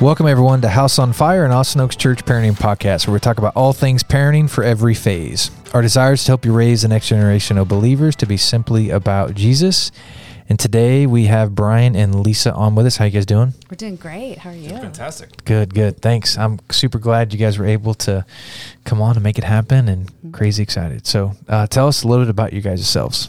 Welcome, everyone, to House on Fire and Austin Oaks Church Parenting Podcast, where we talk about all things parenting for every phase. Our desire is to help you raise the next generation of believers to be simply about Jesus. And today we have Brian and Lisa on with us. How you guys doing? We're doing great. How are you? Fantastic. Good, good. Thanks. I'm super glad you guys were able to come on and make it happen and Mm-hmm. crazy excited. So uh, tell us a little bit about you guys yourselves.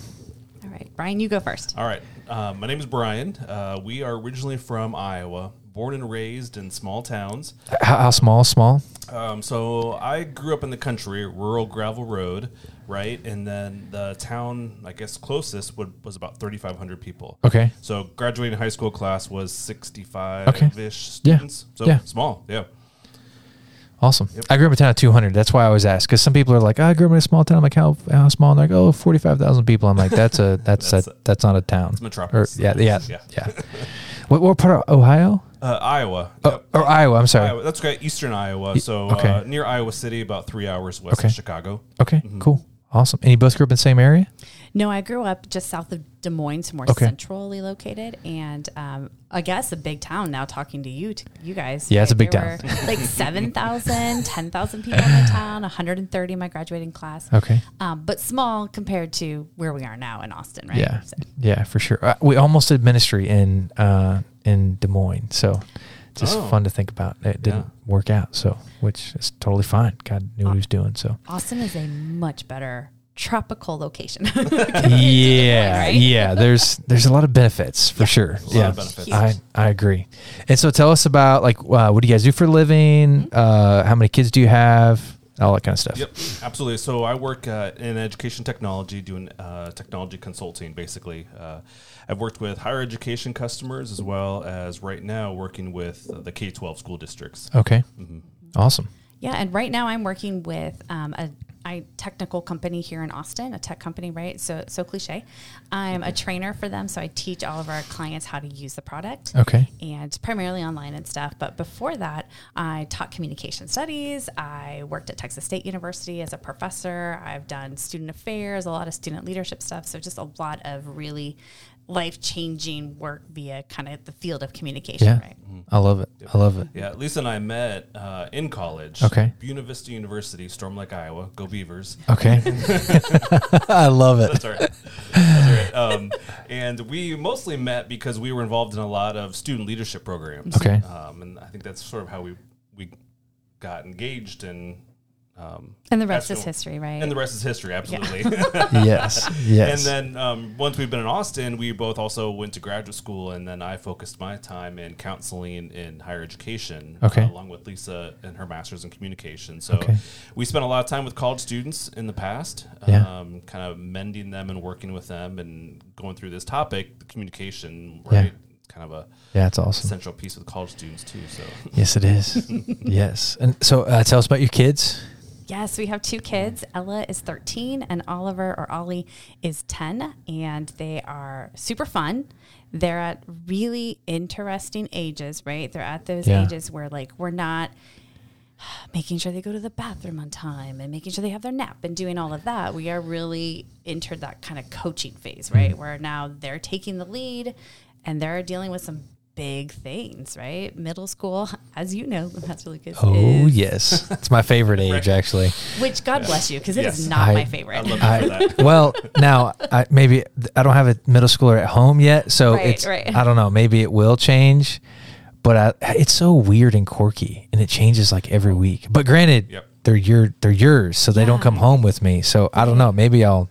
All right, Brian, you go first. All right. Uh, my name is Brian. Uh, we are originally from Iowa, born and raised in small towns. How, how small? Small? Um, so I grew up in the country, rural gravel road, right? And then the town, I guess, closest would, was about 3,500 people. Okay. So graduating high school class was 65 Okay. ish Yeah. students. So Yeah. small, yeah. Awesome. I grew up in a town of 200. That's why I always ask. Because some people are like, "Oh, I grew up in a small town. I'm like, how, how small? And they're like, oh, 45,000 people. I'm like, that's a that's That's a, a- that's not a town. It's metropolis. Or, yeah, yeah, Yeah. yeah. what, what part of Ohio? Uh, Iowa. Oh, Yep. or Iowa. I'm sorry. Iowa. That's great. Eastern Iowa. So okay. uh, near Iowa City, about three hours west Okay. of Chicago. Okay, Mm-hmm. cool, awesome. And you both grew up in the same area? No, I grew up just south of Des Moines, so more Okay. centrally located, and um, I guess a big town. Now talking to you, to you guys. Yeah, it's a big There town. were like 7,000, 10,000 people in the town, 130 in my graduating class. Okay. Um, but small compared to where we are now in Austin, right? Yeah, So- yeah, for sure. Uh, we almost did ministry in uh, in Des Moines, so just Oh. fun to think about. It didn't Yeah. work out, so which is totally fine. God knew what he was doing, so Austin is a much better tropical location. yeah, right? yeah. There's there's a lot of benefits for sure. lot yeah, of benefits. I I agree. And so tell us about like uh, what do you guys do for a living? Uh, how many kids do you have? All that kind of stuff. Yep, absolutely. So I work uh, in education technology, doing uh, technology consulting. Basically, uh, I've worked with higher education customers as well as right now working with uh, the K twelve school districts. Okay. Mm-hmm. Awesome. Yeah, and right now I'm working with um, a I technical company here in Austin, a tech company, right? So so cliche. I'm a trainer for them, so I teach all of our clients how to use the product. Okay. And primarily online and stuff. But before that, I taught communication studies. I worked at Texas State University as a professor. I've done student affairs, a lot of student leadership stuff. So just a lot of really life changing work via kind of the field of communication, Yeah. right? I love it. I love it. Yeah, Lisa and I met uh, in college. Okay. Buena Vista University, Storm Lake, Iowa. Go Beavers. Okay. I love it. That's all right. That's all right. Um, and we mostly met because we were involved in a lot of student leadership programs. Okay. Um, and I think that's sort of how we we got engaged and. Um, And the rest is actual- history, right? And the rest is history, absolutely. Yes. Yes. And then um, once we've been in Austin, we both also went to graduate school, and then I focused my time in counseling in higher education, Okay. uh, along with Lisa and her master's in communication. So Okay. we spent a lot of time with college students in the past, Yeah. um, kind of mending them and working with them, and going through this topic, the communication, Yeah. right? Kind of a yeah, it's awesome. central piece with college students too. So Yes, it is. yes. And so uh, tell us about your kids. Yes, we have two kids. Ella is 13 and Oliver or Ollie is 10 and they are super fun. They're at really interesting ages, right? They're at those Yeah. ages where like we're not making sure they go to the bathroom on time and making sure they have their nap and doing all of that. We are really entered that kind of coaching phase, Mm-hmm. right? Where now they're taking the lead and they're dealing with some big things, right? Middle school, as you know, that's really good. Oh, is- yes. It's my favorite age, actually. which God bless you, because it is Yes. not I- my I favorite. love you for that. well, now I, maybe I don't have a middle schooler at home yet, so Right, it's right. I don't know. Maybe it will change, but I, it's so weird and quirky, and it changes like every week. But granted, Yep. they're your they're yours, so they don't come home with me. So I don't know. Maybe I'll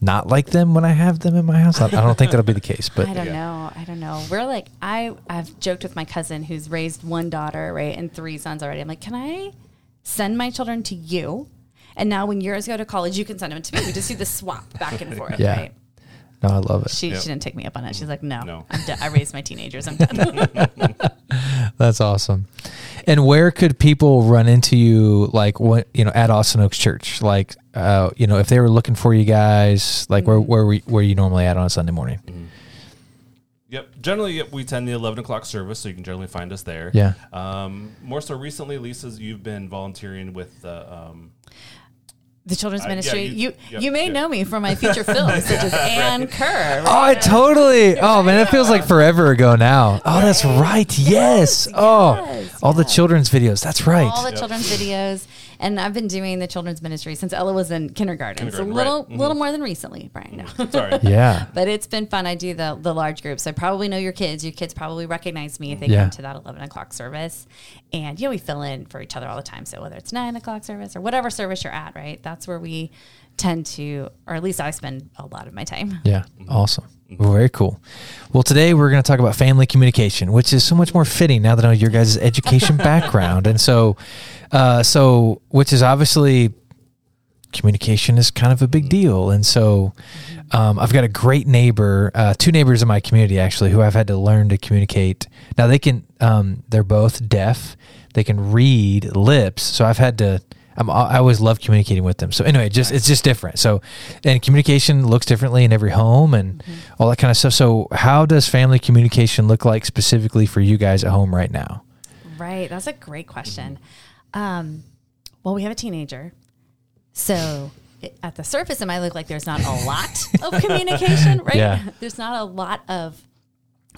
not like them when I have them in my house. I, I don't think that'll be the case, but I don't Yeah. know. I don't know. We're like I I've joked with my cousin who's raised one daughter, right, and three sons already. I'm like, can I send my children to you? And now when yours go to college, you can send them to me. We just do the swap back and forth, Yeah. right? No, I love it. She, Yeah. she didn't take me up on it. She's like, no, No. I'm done. I raised my teenagers. I'm done. That's awesome. And where could people run into you, like what you know, at Austin Oaks Church? Like, uh, you know, if they were looking for you guys, like where where we, where you normally at on a Sunday morning? Yep. Generally, yep, we attend the 11 o'clock service, so you can generally find us there. Yeah. Um, more so recently, Lisa's, you've been volunteering with the um, the children's Uh, yeah, ministry. you- you yep, you may yeah. know me from my feature films, such as Anne Kerr. Oh, I totally. Oh man, it feels like forever ago now. Oh, that's right. Yes. Oh, yes, all the children's videos. That's right. all the children's videos. And I've been doing the children's ministry since Ella was in kindergarten. so a Kindergarten, little right. Little mm-hmm. more than recently, Brian. No. Mm-hmm. Sorry. Yeah. but it's been fun. I do the the large groups. I probably know your kids. Your kids probably recognize me if they Yeah. come to that eleven o'clock service. And you know, we fill in for each other all the time. So whether it's nine o'clock service or whatever service you're at, right? That's where we tend to, or at least I spend a lot of my time. Yeah. Mm-hmm. Awesome. Very cool. Well, today we're going to talk about family communication, which is so much more fitting now that I know your guys' education background. And so, uh, so, which is obviously communication is kind of a big deal. And so, um, I've got a great neighbor, uh, two neighbors in my community actually, who I've had to learn to communicate. Now they can, um, they're both deaf. They can read lips. So I've had to, I'm, I always love communicating with them. So anyway, just it's just different. So, and communication looks differently in every home and all that kind of stuff. So, how does family communication look like specifically for you guys at home right now? Right. That's a great question. Um, well, we have a teenager. So it, at the surface, it might look like there's not a lot of communication, right? Yeah. There's not a lot of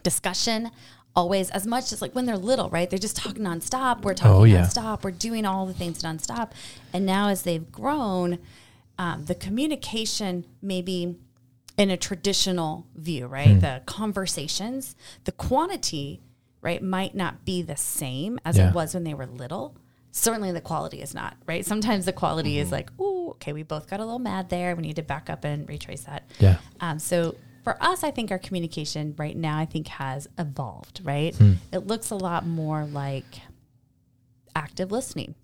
discussion always as much as like when they're little, right? They're just talking nonstop. We're talking Oh, yeah. nonstop. We're doing all the things nonstop. And now as they've grown, um, the communication maybe in a traditional view, right? The conversations, the quantity, right, might not be the same as Yeah. it was when they were little. Certainly the quality is not, right? Sometimes the quality is like, ooh, okay, we both got a little mad there. We need to back up and retrace that. Yeah. Um, so for us, I think our communication right now, I think has evolved, right? It looks a lot more like active listening,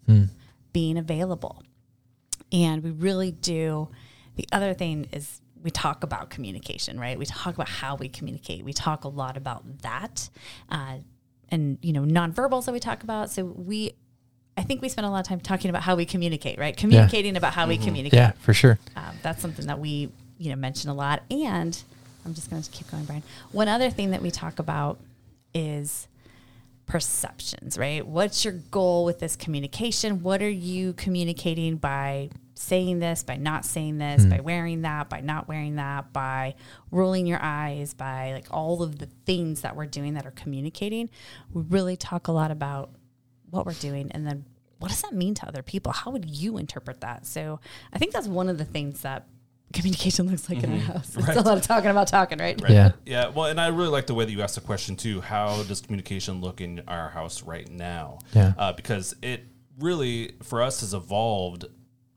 being available. And we really do. The other thing is we talk about communication, right? We talk about how we communicate. We talk a lot about that, uh, and you know, nonverbals that we talk about. So we, I think we spend a lot of time talking about how we communicate, right? Communicating about how we communicate. Yeah, for sure. Um, that's something that we, you know, mention a lot. And I'm just going to keep going, Brian. One other thing that we talk about is perceptions, right? What's your goal with this communication? What are you communicating by saying this, by not saying this, by wearing that, by not wearing that, by rolling your eyes, by like all of the things that we're doing that are communicating? We really talk a lot about what we're doing and then what does that mean to other people? How would you interpret that? So I think that's one of the things that communication looks like in our house. It's a lot of talking about talking, right? Right. Yeah. Yeah. Well, and I really like the way that you asked the question too. How does communication look in our house right now? Yeah. Uh, because it really, for us, has evolved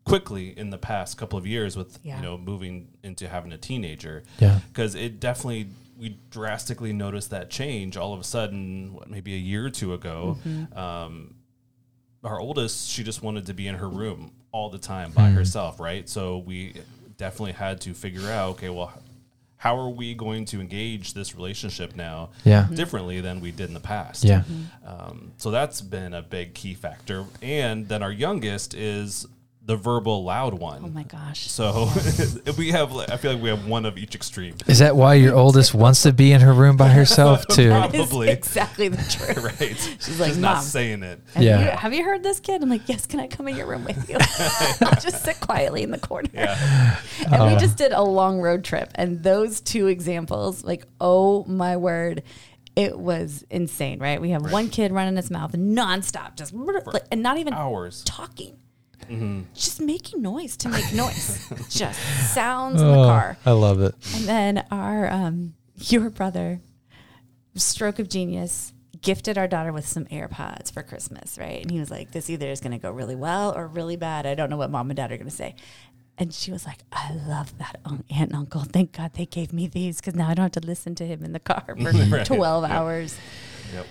quickly in the past couple of years with Yeah. you know moving into having a teenager. Yeah. Because it definitely we drastically noticed that change all of a sudden. What maybe a year or two ago. Um, our oldest, she just wanted to be in her room all the time by herself, right? So we definitely had to figure out, okay, well, how are we going to engage this relationship now Yeah. differently than we did in the past? Yeah. Um, so that's been a big key factor. And then our youngest is the verbal loud one. Oh my gosh. So we have, I feel like we have one of each extreme. Is that why your oldest wants to be in her room by herself too? That is Probably. exactly the truth. right. She's like, Just not Mom. saying it. Have, Yeah. you, have you heard this kid? I'm like, yes. Can I come in your room with you? I'll just sit quietly in the corner. Yeah. And we uh. just did a long road trip, and those two examples, like, oh my word, it was insane, right? We have one kid running his mouth nonstop, just like, and not even Hours. talking, just making noise to make noise, just sounds in the Oh, car. I love it. And then our um, your brother, stroke of genius, gifted our daughter with some AirPods for Christmas, right? And he was like, "This either is going to go really well or really bad. I don't know what mom and dad are going to say." And she was like, "I love that aunt and uncle. Thank God they gave me these because now I don't have to listen to him in the car for Right. twelve Yep. hours."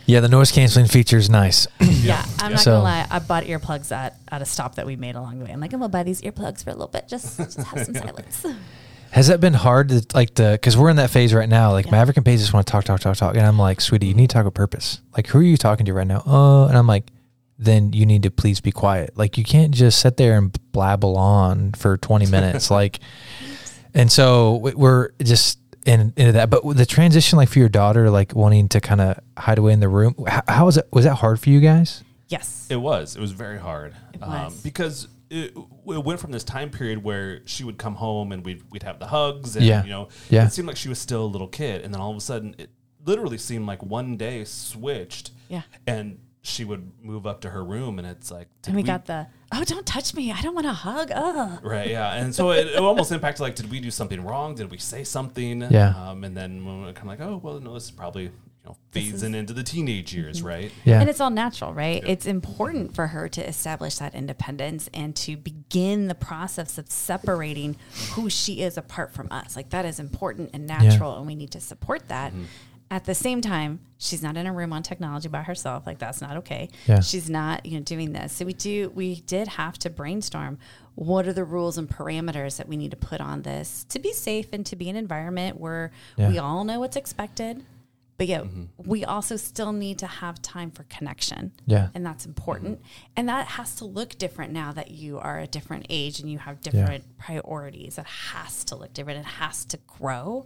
Yeah, the noise canceling feature is nice. Yeah, I'm not So- gonna lie. I bought earplugs at, at a stop that we made along the way. I'm like, I'm gonna buy these earplugs for a little bit, just just have some silence. Has that been hard to like the because we're in that phase right now? Like Yeah. Maverick and Paige just want to talk, talk, talk, talk, and I'm like, sweetie, you need to talk with purpose. Like, who are you talking to right now? Uh, and I'm like, then you need to please be quiet. Like, you can't just sit there and blabble on for 20 minutes. like, and so we're just in, into that. But the transition, like for your daughter, like wanting to kind of hide away in the room, how, how was it? Was that hard for you guys? Yes. It was. It was very hard. Um, It was. because it, it went from this time period where she would come home and we'd we'd have the hugs and Yeah. you know Yeah. it seemed like she was still a little kid and then all of a sudden it literally seemed like one day switched Yeah. and she would move up to her room and it's like did And we, got the, oh, don't touch me. I don't want to hug. Ugh. Right, yeah, and so it, it almost impacted like, did we do something wrong? Did we say something? Yeah. um, and then we're kind of like, oh, well, no, this is probably you know phasing into the teenage years, right? Yeah. And it's all natural, right? It's important for her to establish that independence and to begin the process of separating who she is apart from us. Like that is important and natural, and we need to support that. At the same time, she's not in a room on technology by herself. Like that's not okay. Yeah. She's not, you know, doing this. So we do we did have to brainstorm what are the rules and parameters that we need to put on this to be safe and to be an environment where Yeah. we all know what's expected. But yet, mm-hmm. we also still need to have time for connection. Yeah. And that's important. Mm-hmm. And that has to look different now that you are a different age and you have different priorities. It has to look different. It has to grow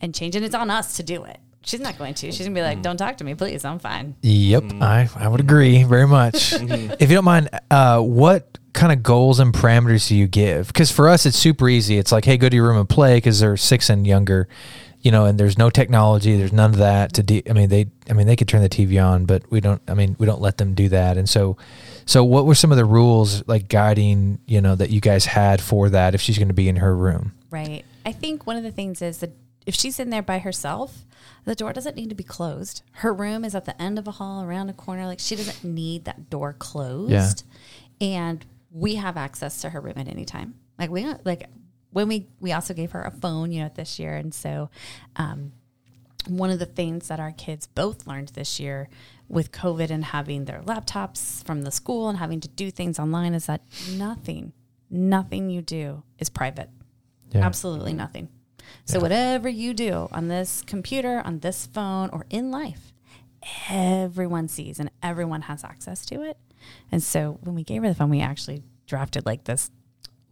and change. And it's on us to do it. She's not going to. She's going to be like, mm. don't talk to me, please. I'm fine. Yep, mm. I, I would agree very much. Mm-hmm. if you don't mind, uh, what kind of goals and parameters do you give? Because for us, it's super easy. It's like, hey, go to your room and play because they're six and younger, you know, and there's no technology, there's none of that to do. I mean, they, I mean, they could turn the TV on, but we don't. I mean, we don't let them do that. And so, so what were some of the rules like guiding, you know, that you guys had for that if she's going to be in her room? Right. I think one of the things is that if she's in there by herself, the door doesn't need to be closed. Her room is at the end of a hall, around a corner. Like she doesn't need that door closed. Yeah. And we have access to her room at any time. Like we like when we we also gave her a phone, you know, this year, and so um, one of the things that our kids both learned this year with COVID and having their laptops from the school and having to do things online is that nothing, nothing you do is private. Yeah. Absolutely nothing. So whatever you do on this computer, on this phone, or in life, everyone sees and everyone has access to it. And so when we gave her the phone, we actually drafted like this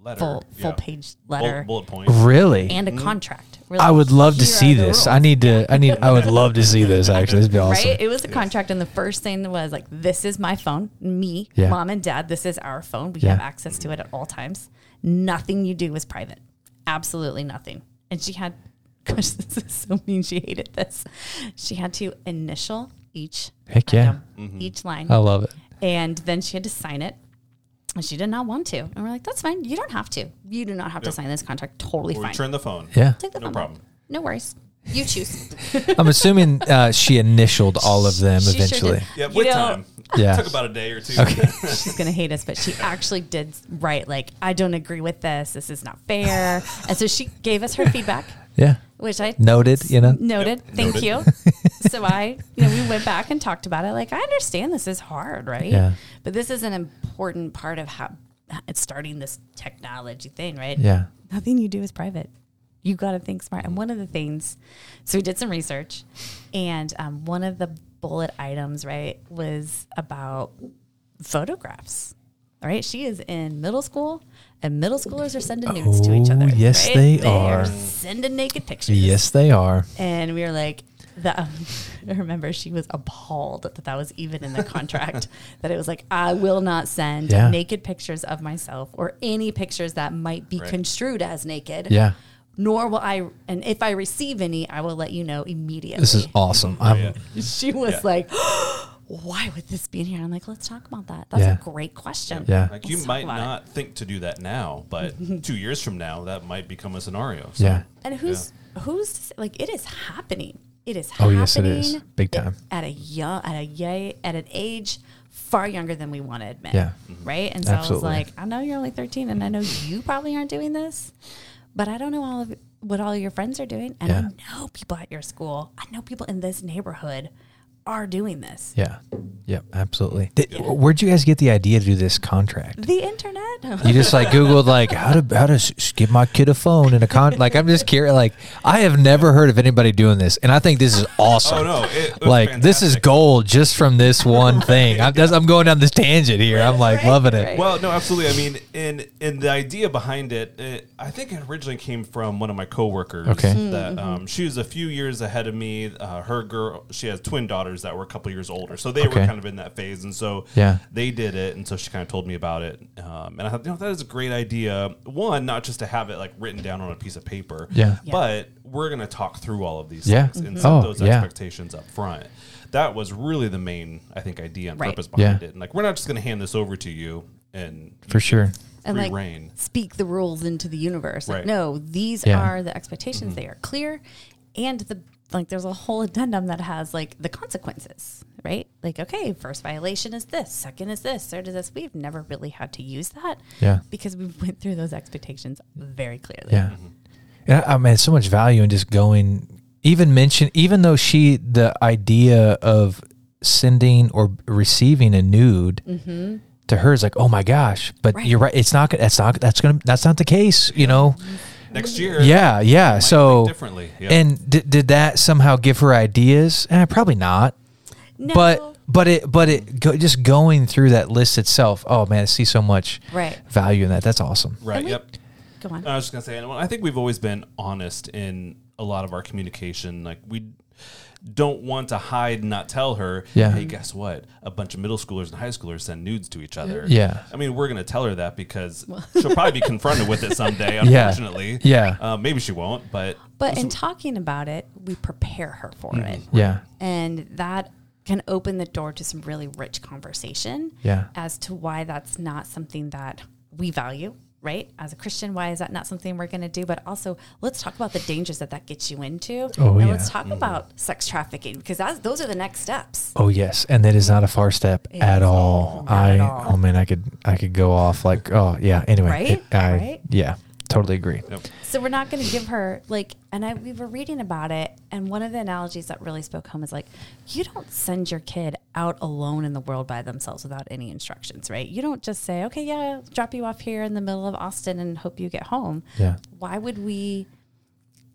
Letter, full full yeah. page letter bullet points. Really? and a mm-hmm. contract. We're I would love to see this. I need to. I need. I would love to see this. Actually, this would be awesome. Right? It was a contract, and the first thing was like, "This is my phone, me, Yeah. mom and dad. This is our phone. We Yeah. have access to it at all times. Nothing you do is private. Absolutely nothing." And she had, gosh, this is so mean. She hated this. She had to initial each, Heck yeah. item, each line, I love it. and then she had to sign it. And she did not want to. And we're like, "That's fine. You don't have to. You do not have to sign this contract. Totally Or fine. return the phone. Yeah. Take the No phone back. problem. No worries. You choose." I'm assuming uh, she initialed all of them She eventually. did. Yeah, You with know- time. Yeah. Took about a day or two. she's gonna hate us, but she actually did write like, I don't agree with this. This is not fair. and so she gave us her feedback, Yeah. which I Noted, you know? noted. Yep, Thank noted. you. so I, you know, we went back and talked about it. Like, I understand this is hard, right? Yeah. But this is an important part of how it's starting this technology thing, right? Yeah. Nothing you do is private. You got to think smart. And one of the things, so we did some research, and um, one of the bullet items, right, was about photographs. All right, she is in middle school, and middle schoolers are sending nudes to each Oh, other. yes, right? they are are. sending naked pictures. Yes, they are. And we were like, the, um, I remember she was appalled that that was even in the contract. that it was like, I will not send Yeah. naked pictures of myself or any pictures that might be Right. construed as naked. Yeah. Nor will I, and if I receive any, I will let you know immediately. This is awesome. I'm. Oh, she was Yeah. like, why would this be in here? I'm like, let's talk about that. That's Yeah. a great question. Yeah. Like you Let's talk might about it. not think to do that now, but two years from now, that might become a scenario. So, Yeah. And who's who's like it is happening. It is happening. Oh, yes, it is. Big time. At a young at a yay at an age far younger than we want to admit. Yeah. Right? And so Absolutely. I was like, I know you're only 13 and I know you probably aren't doing this, but I don't know all of what all your friends are doing. And Yeah. I know people at your school. I know people in this neighborhood are doing this. Yeah. Yep. Absolutely. Did, Where'd you guys get the idea to do this contract? The internet. You just like Googled like how to how to s- s- give my kid a phone and a con. Like I'm just curious. Like I have never heard of anybody doing this, and I think this is awesome. Oh no! It, it was like this is gold just from this one thing. I'm, just, I'm going down this tangent here. I'm like Right, loving it. right. Well, no, absolutely. I mean, and and the idea behind it, it, I think it originally came from one of my coworkers. Okay. Mm-hmm. That um, she was a few years ahead of me. Uh, her girl, she has twin daughters daughters that were a couple years older, so they Okay. were kind of in that phase, and so Yeah. they did it, and so she kind of told me about it, um, and I thought, you know, that is a great idea. One, not just to have it like written down on a piece of paper, Yeah. Yeah. but we're going to talk through all of these Yeah. things and Mhm. set Oh, those yeah. expectations up front. That was really the main, I think, idea and Right. purpose behind Yeah. it. And like, we're not just going to hand this over to you and For sure. and free like reign. speak the rules into the universe. Like, no, these Yeah. are the expectations. They are clear, and the like. There's a whole addendum that has like the consequences, right? Like, okay, first violation is this, second is this, third is this. We've never really had to use that, Yeah. because we went through those expectations very clearly. Yeah. And I, I mean, so much value in just going, even mention, even though she, the idea of sending or receiving a nude mm-hmm. to her is like, oh my gosh, but Right. you're right. It's not, that's not, that's to, that's not the case, you know? Next year, Yeah. Yeah. So, differently. Yeah. and did, did that somehow give her ideas? Eh, probably not. No, But, but it, but it, go, just going through that list itself. Oh man, I see so much right. value in that. That's awesome. right. We- Yep. Go on. I was just gonna say, I think we've always been honest in a lot of our communication. Like we don't want to hide and not tell her. Yeah. Hey, guess what? A bunch of middle schoolers and high schoolers send nudes to each other. Yeah. I mean, we're gonna tell her that because she'll probably be confronted with it someday. Yeah. Unfortunately. Yeah. Uh, maybe she won't, but But in talking about it, we prepare her for it. Yeah. And that can open the door to some really rich conversation Yeah. as to why that's not something that we value, right? As a Christian, why is that not something we're going to do? But also, let's talk about the dangers that that gets you into. Oh, and yeah. let's talk mm-hmm. about sex trafficking because that's, those are the next steps. Oh yes, and that is not a far step It at all. not I at all. oh man, I could I could go off like oh yeah. Anyway, Right? it- I, Right? Yeah, totally agree. Yep. So we're not going to give her like, and I we were reading about it, and one of the analogies that really spoke home is like, you don't send your kid out alone in the world by themselves without any instructions, right? You don't just say, okay, yeah, I'll drop you off here in the middle of Austin and hope you get home. Yeah. Why would we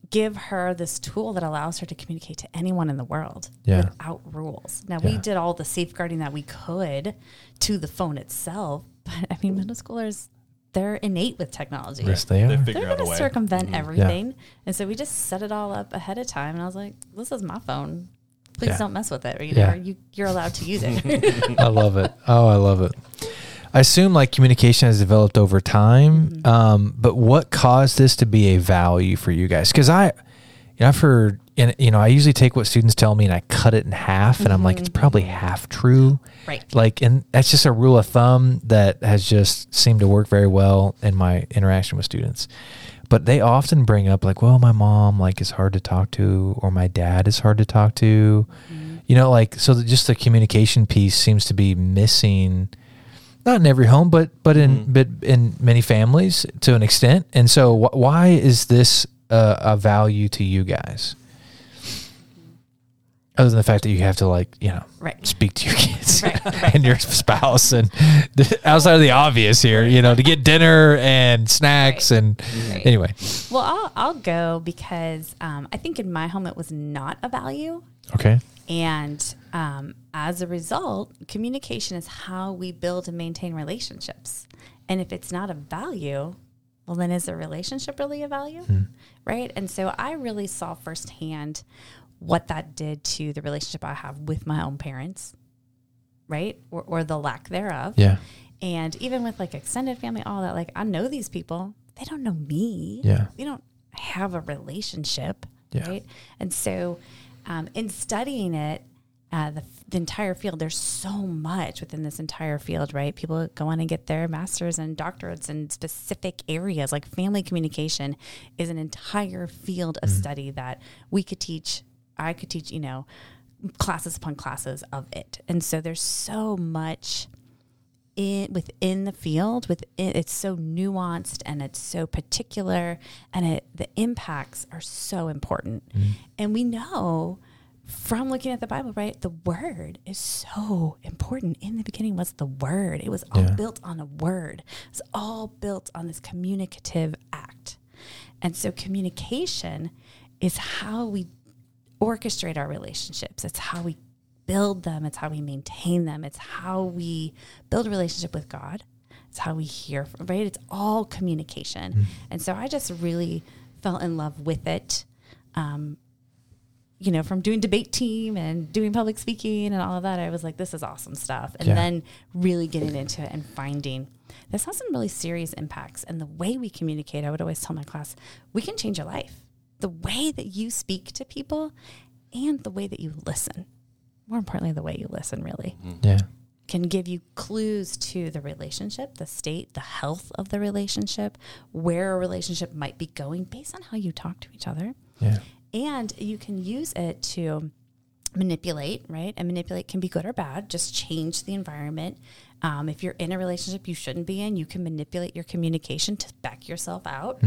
give her this tool that allows her to communicate to anyone in the world Yeah. without rules? Now we did all the safeguarding that we could to the phone itself, but I mean, middle schoolers. They're innate with technology Yes, they they are. figure they're out a going to way. circumvent everything. And so we just set it all up ahead of time. And I was like, this is my phone. Please Yeah. don't mess with it. Or, you yeah. know, you you're allowed to use it. I love it. Oh, I love it. I assume like communication has developed over time, Mm-hmm. um, but what caused this to be a value for you guys? Because I, you know, I've heard, and you know, I usually take what students tell me and I cut it in half, and I'm like, it's probably half true. right. like and that's just a rule of thumb that has just seemed to work very well in my interaction with students but they often bring up like well my mom like is hard to talk to or my dad is hard to talk to you know like so just the communication piece seems to be missing not in every home but but in Mhm. but in many families to an extent and so wh- why is this uh, a value to you guys other than the fact that you have to like you know Right. speak to your kids Right, right. and your spouse and the, outside of the obvious here you know to get dinner and snacks and anyway Well, I'll, I'll go because um, I think in my home it was not a value. okay And um, as a result, communication is how we build and maintain relationships. And if it's not a value, well, then is the relationship really a value? Right. And so I really saw firsthand what that did to the relationship I have with my own parents, right? Or, or the lack thereof. yeah And even with like extended family, all that, like I know these people, they don't know me. Yeah. We don't have a relationship. Yeah. Right. And so um, in studying it, uh, the, the entire field, there's so much within this entire field, right? People go on and get their masters and doctorates in specific areas. Like family communication is an entire field of study that we could teach. I could teach, you know, classes upon classes of it. And so there's so much in within the field with it, it's so nuanced and it's so particular and it the impacts are so important and we know from looking at the bible right the word is so important in the beginning was the word it was all Yeah. built on a word it's all built on this communicative act and so communication is how we orchestrate our relationships. It's how we build them. It's how we maintain them. It's how we build a relationship with God. It's how we hear, from, right? It's all communication. And so I just really fell in love with it. Um, you know, from doing debate team and doing public speaking and all of that, I was like, this is awesome stuff. And Yeah. then really getting into it and finding this has some really serious impacts. And the way we communicate, I would always tell my class, we can change your life. The way that you speak to people and the way that you listen. More importantly, the way you listen, really mm-hmm. Yeah. can give you clues to the relationship, the state, the health of the relationship, where a relationship might be going based on how you talk to each other. Yeah. And you can use it to manipulate, right? And manipulate can be good or bad, just change the environment. Um, if you're in a relationship you shouldn't be in, you can manipulate your communication to back yourself out.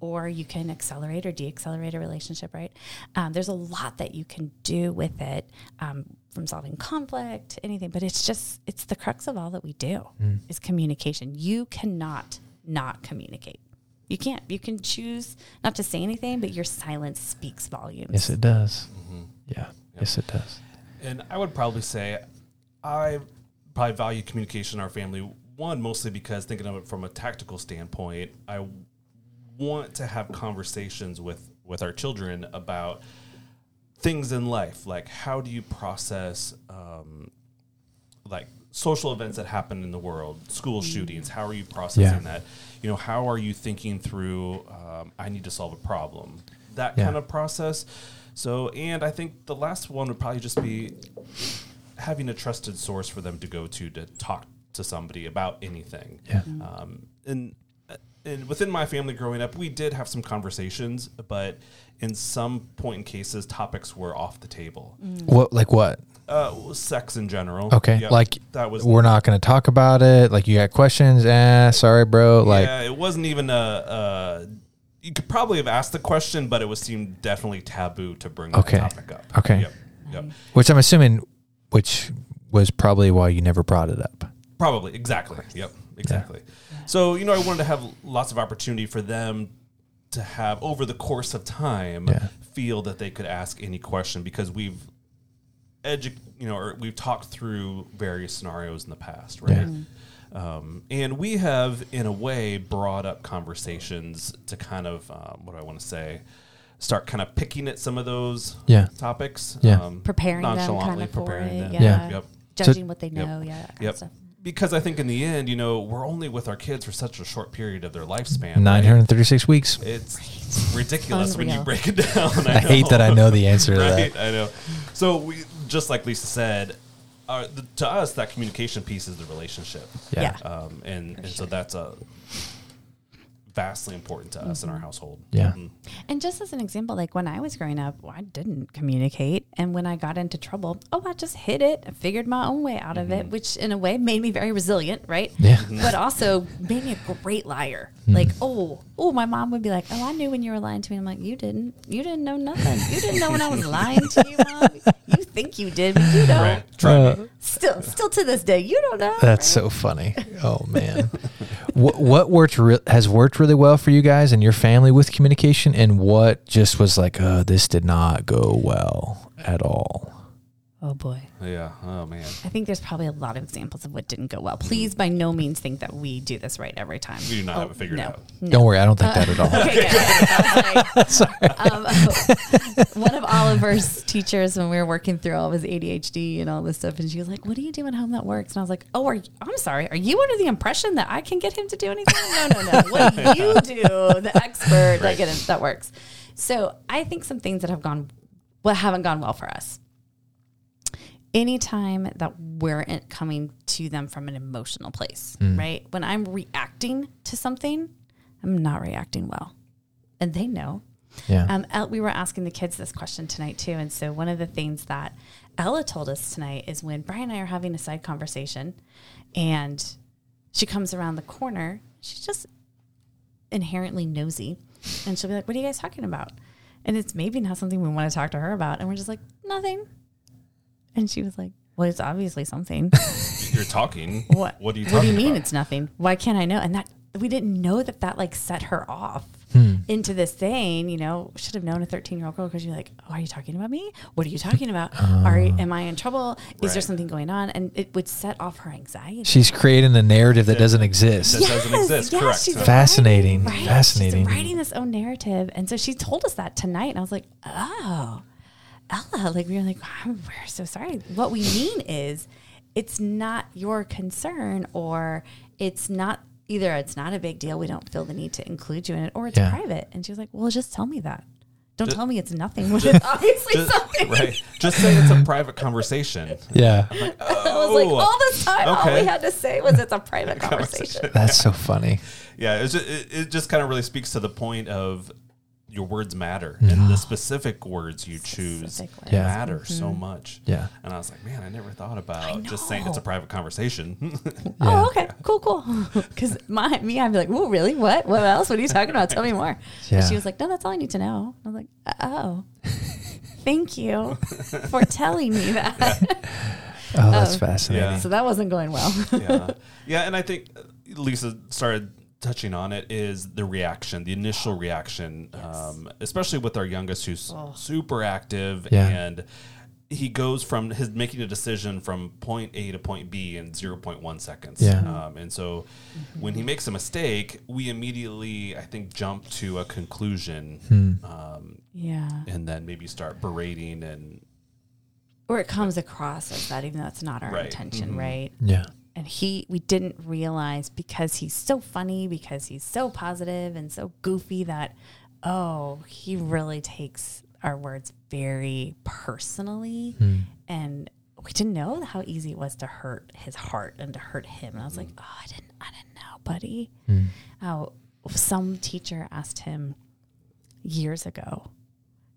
Or you can accelerate or deaccelerate a relationship, right? Um, there's a lot that you can do with it, um, from solving conflict, anything. But it's just it's the crux of all that we do is communication. You cannot not communicate. You can't. You can choose not to say anything, but your silence speaks volumes. Yes, it does. Mm-hmm. Yeah. Yes, it does. And I would probably say I probably value communication in our family. One, mostly because thinking of it from a tactical standpoint, I want to have conversations with with our children about things in life, like how do you process um, like social events that happen in the world, school shootings. How are you processing Yeah. that? You know, how are you thinking through? Um, I need to solve a problem. That Yeah. kind of process. So, and I think the last one would probably just be having a trusted source for them to go to to talk to somebody about anything. Yeah. Um, and and within my family growing up, we did have some conversations, but in some point in cases, topics were off the table. What like what? Uh, sex in general. Okay. Yep, like that was we're not going to talk about it. Like you got questions? Eh, sorry, bro. Like yeah, it wasn't even a. a you could probably have asked the question, but it was seemed definitely taboo to bring Okay. that topic up. Okay. Yep. Yep. which I'm assuming which was probably why you never brought it up. Probably exactly. Yep. Exactly. So you know, I wanted to have lots of opportunity for them to have over the course of time Yeah. feel that they could ask any question because we've edu- you know, or we've talked through various scenarios in the past, right? Um, and we have, in a way, brought up conversations to kind of um, what do I want to say, start kind of picking at some of those Yeah. topics, Yeah. um, preparing them kind nonchalantly of preparing it. them. Yeah. Yeah. Yep. Judging what they Yep. know. Yeah. that kind of Yep. stuff. Because I think in the end, you know, we're only with our kids for such a short period of their lifespan. right? 936 weeks. It's ridiculous when you break it down. I hate that I know the answer to right? that. I know. So we, just like Lisa said, uh, the, to us, that communication piece is the relationship. Yeah. Yeah. Um, and and so that's a vastly important to us in our household. Yeah. Mhm. And just as an example, like when I was growing up, well, I didn't communicate. And when I got into trouble, oh, I just hid it. I figured my own way out of it, which in a way made me very resilient, right? Yeah. But also made me a great liar. Like, oh, oh, my mom would be like, oh, I knew when you were lying to me. I'm like, you didn't. You didn't know nothing. You didn't know when I was lying to you, mom. You think you did, but you don't. Right. Try Uh, me. Still, still to this day, you don't know. That's so funny. Oh man, what what worked re- has worked really well for you guys and your family with communication, and what just was like, uh, this did not go well at all. Oh boy. Yeah. Oh man. I think there's probably a lot of examples of what didn't go well. Please, by no means, think that we do this right every time. We do not have it figured no. out. No. Don't worry, I don't think that at all. Okay, good. I was like, um, one of Oliver's teachers, when we were working through all of his ADHD and all this stuff, and she was like, "What do you do at home that works?" And I was like, "Oh, are you, I'm sorry. Are you under the impression that I can get him to do anything? No, no, no. What do you do, the expert that get him that works?" So I think some things that have gone, well, haven't gone well for us. Anytime that we're coming to them from an emotional place, right? When I'm reacting to something, I'm not reacting well and they know. Yeah, Um, El- we were asking the kids this question tonight too, and so one of the things that Ella told us tonight is when Brian and I are having a side conversation, and she comes around the corner. She's just inherently nosy, and she'll be like, "What are you guys talking about?" And it's maybe not something we want to talk to her about, and we're just like, "Nothing." And she was like, "Well, it's obviously something." You're talking. What? What do you? What do you mean about? it's nothing? Why can't I know? And that we didn't know that that like set her off Hmm. into this thing. You know, should have known a thirteen year old girl because you're like, oh, are you talking about me? What are you talking about? Uh. you- am I in trouble? Is there something going on? And it would set off her anxiety. she's creating a narrative that doesn't exist. That doesn't exist. yes, Correct. she's So- Fascinating, Right? fascinating. She's writing this own narrative, and so she told us that tonight, and I was like, oh. Ella, like we were like, "I'm- we're so sorry. What we mean is, it's not your concern, or it's not either. It's not a big deal. We don't feel the need to include you in it, or it's Yeah. private." And she was like, "Well, just tell me that. Don't Just- tell me it's nothing when it's obviously Just, something." right. Just say it's a private conversation. Yeah. I was like, Oh, all this time, all okay. we had to say was it's a private conversation. That's so funny. Yeah, it's just, it, it just kind of really speaks to the point of your words matter and the specific words you choose Specific words. Yeah. matter so much. Yeah. And I was like, man, I never thought about just saying it's a private conversation. Yeah. Oh, okay, cool, cool. Because my me, I'd be like, "Whoa, really? What? What else? What are you talking about? Tell me more." Yeah. And she was like, "No, that's all I need to know." I was like, "Oh, thank you for telling me that." Oh, that's Um, fascinating. Yeah. so that wasn't going well. yeah. Yeah. And I think uh, Lisa started touching on it is the reaction, the initial reaction, um, especially with our youngest who's super active Yeah. and he goes from his making a decision from point A to point B in 0.1 seconds. Yeah. Um, and so when he makes a mistake, we immediately, I think, jump to a conclusion Hmm. um, yeah, and then maybe start berating and or it comes across as that, even though it's not our Right. intention, Mhm. right? Yeah. And he we didn't realize because he's so funny because he's so positive and so goofy that oh he really takes our words very personally. And we didn't know how easy it was to hurt his heart and to hurt him. And i was like oh i didn't i didn't know buddy. Oh some teacher asked him years ago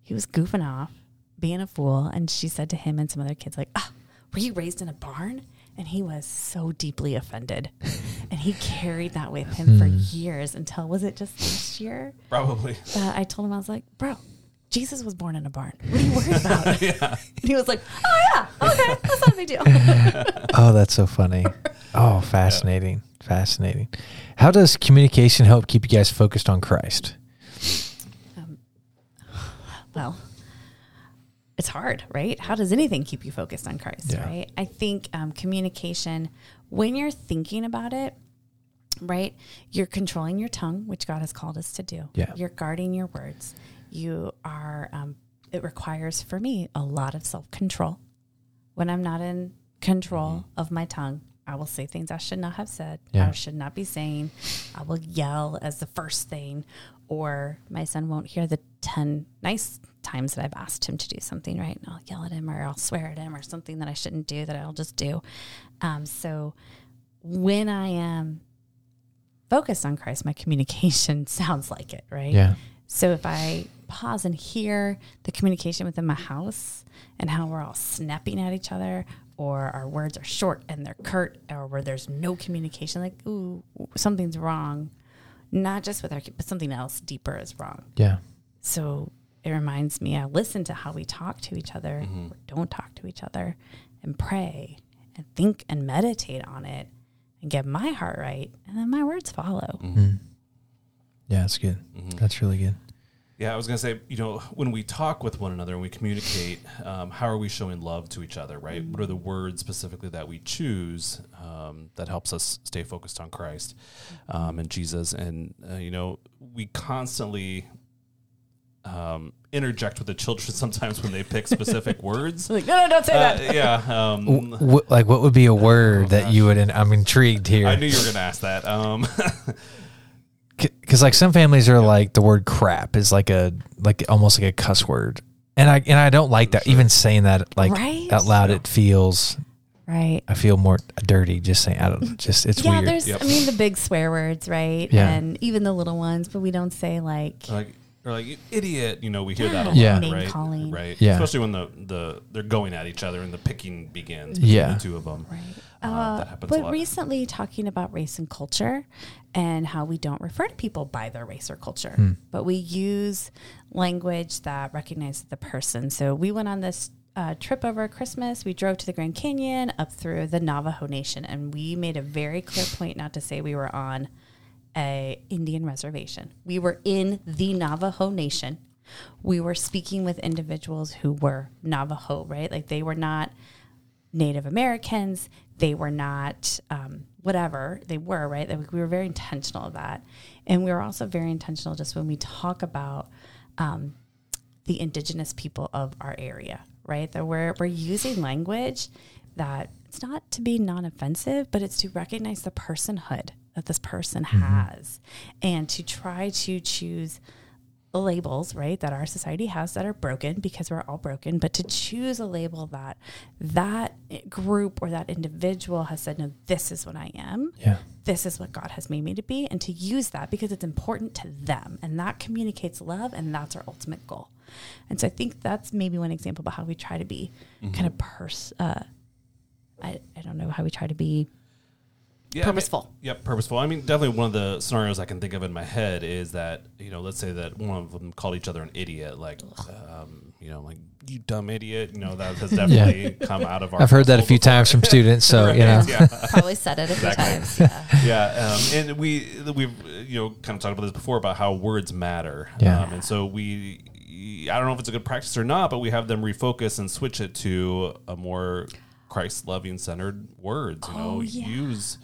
he was goofing off being a fool. And she said to him and some other kids like ah were you raised in a barn and he was so deeply offended and he carried that with him for hmm. years until was it just last year probably. that i told him i was like bro jesus was born in a barn what are you worried about and he was like oh yeah okay that's not a big deal Oh, that's so funny. Oh, fascinating. Fascinating. How does communication help keep you guys focused on Christ? Um, well it's hard right? How does anything keep you focused on christ Yeah. right? I think um, communication when you're thinking about it right you're controlling your tongue which god has called us to do. Yeah. you're guarding your words. You are um, it requires for me a lot of self-control. When i'm not in control of my tongue i will say things i should not have said. Yeah. i should not be saying. I will yell as the first thing or my son won't hear the 10 nice times that i've asked him to do something right and i'll yell at him or i'll swear at him or something that i shouldn't do that i'll just do um, so when i am focused on christ my communication sounds like it right Yeah. so if I pause and hear the communication within my house and how we're all snapping at each other, or our words are short and they're curt, or where there's no communication, like ooh, something's wrong, not just with our, but something else deeper is wrong. Yeah. So it reminds me, I listen to how we talk to each other or don't talk to each other, and pray and think and meditate on it, and get my heart right, and then my words follow. Yeah, that's good. That's really good. Yeah, I was gonna say, you know, when we talk with one another and we communicate, um, how are we showing love to each other, right? What are the words specifically that we choose um, that helps us stay focused on Christ um, and Jesus? And uh, you know, we constantly um, interject with the children sometimes when they pick specific words. Like, no, no, don't say Uh, that. yeah, um, W- like, what would be a word that you would? I'm intrigued here. I knew you were gonna ask that. Um, because like some families are like the word crap is like a like almost like a cuss word and i and i don't like that even saying that like Right? out loud it feels Right. i feel more dirty just saying i don't just it's yeah, weird there's, Yep. I mean, the big swear words, right? Yeah. And even the little ones, but we don't say like, like or like "You idiot you know we hear that a lot Yeah. Name right calling. right Yeah. especially when the the they're going at each other and the picking begins between Yeah. the two of them right. Uh, Uh, that happens a but lot. recently, talking about race and culture and how we don't refer to people by their race or culture, Hmm. but we use language that recognizes the person. So we went on this uh, trip over Christmas. We drove to the Grand Canyon up through the Navajo Nation, and we made a very clear point not to say we were on a Indian reservation. We were in the Navajo Nation. We were speaking with individuals who were Navajo, right? Like they were not Native Americans. They were not um, whatever they were, right? Like we were very intentional of that, and we were also very intentional just when we talk about um, the indigenous people of our area, right? That we're, we're using language that it's not to be non offensive, but it's to recognize the personhood that this person has and to try to choose labels, right, that our society has that are broken because we're all broken, but to choose a label that that group or that individual has said, no, this is what I am. Yeah. This is what God has made me to be, and to use that because it's important to them. And that communicates love, and that's our ultimate goal. And so I think that's maybe one example about how we try to be kind of pers- uh, I, I don't know how we try to be Yeah, I mean- purposeful. Yep, purposeful. I mean, definitely one of the scenarios I can think of in my head is that you know, let's say that one of them called each other an idiot, like, um, you know, like you dumb idiot. You know, that has definitely come out of our. I've heard that a few before. times from students. So, you know, Yeah. Probably said it a few Exactly. times. Yeah. yeah, um, and we we've you know kind of talked about this before about how words matter. Yeah. um, and so we I don't know if it's a good practice or not, but we have them refocus and switch it to a more Christ loving centered words. You know, Oh, yeah. use.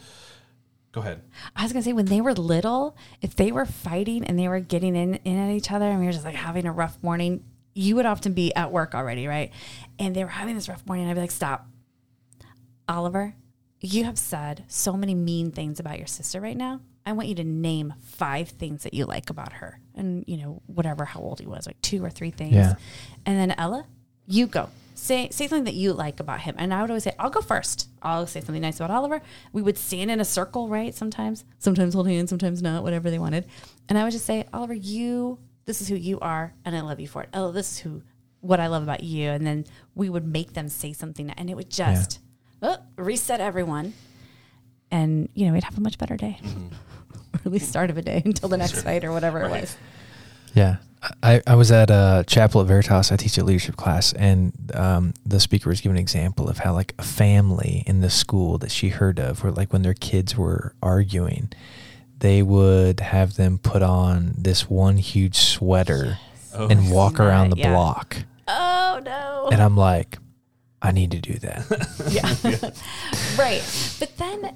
Go ahead. I was gonna say when they were little, if they were fighting and they were getting in, in at each other and we were just like having a rough morning, you would often be at work already, right? And they were having this rough morning, I'd be like, Stop. Oliver, you have said so many mean things about your sister right now. I want you to name five things that you like about her. And, you know, whatever how old he was, like two or three things. Yeah. And then Ella, you go. Say say something that you like about him. And I would always say, I'll go first. I'll say something nice about Oliver. We would stand in a circle, right? Sometimes, sometimes hold hands, sometimes not, whatever they wanted. And I would just say, Oliver, you, this is who you are, and I love you for it. Oh, this is who, what I love about you. And then we would make them say something, and it would just oh, reset everyone. And, you know, we'd have a much better day. Mm-hmm. or at least start of a day until the next fight or whatever it was. Yeah. I, I was at a chapel at Veritas. I teach a leadership class, and um, the speaker was giving an example of how, like, a family in the school that she heard of, where, like, when their kids were arguing, they would have them put on this one huge sweater Oh. and walk around the Yeah. block. Oh, no. And I'm like, I need to do that. Yeah. right. But then,